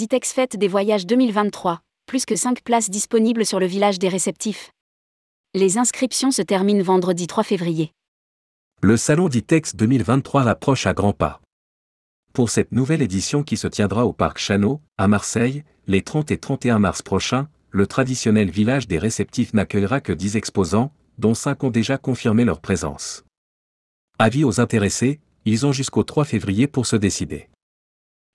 Ditex Fête des Voyages 2023, plus que 5 places disponibles sur le village des réceptifs. Les inscriptions se terminent vendredi 3 février. Le salon Ditex 2023 approche à grands pas. Pour cette nouvelle édition qui se tiendra au parc Chano, à Marseille, les 30 et 31 mars prochains, le traditionnel village des réceptifs n'accueillera que 10 exposants, dont 5 ont déjà confirmé leur présence. Avis aux intéressés, ils ont jusqu'au 3 février pour se décider.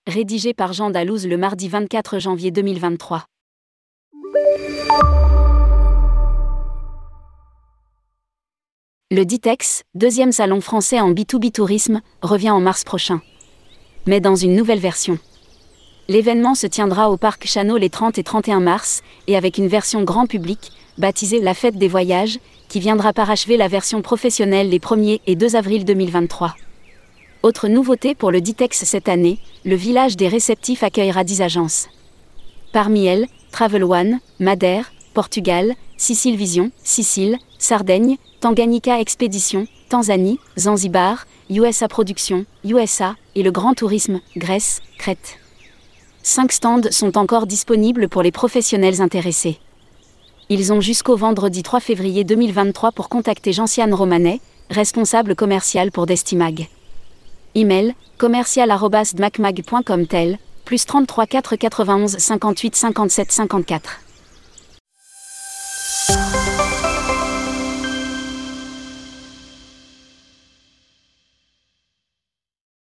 Rédigé par Jean Dalouse le mardi 24 janvier 2023. Le Ditex, deuxième salon français en B2B tourisme, revient en mars prochain. Mais dans une nouvelle version. L'événement se tiendra au parc Chano les 30 et 31 mars, et avec une version grand public, baptisée La Fête des Voyages, qui viendra parachever la version professionnelle les 1er et 2 avril 2023. Autre nouveauté pour le Ditex cette année, le village des réceptifs accueillera 10 agences. Parmi elles, Travel One, Madère, Portugal, Sicile Vision, Sicile, Sardaigne, Tanganyika Expédition, Tanzanie, Zanzibar, USA Production, USA, et le Grand Tourisme, Grèce, Crète. Cinq stands sont encore disponibles pour les professionnels intéressés. Ils ont jusqu'au vendredi 3 février 2023 pour contacter Gentiane Romanet, responsable commercial pour Destimag. Email commercial@dmacmag.com tel plus 33 4 91 58 57 54.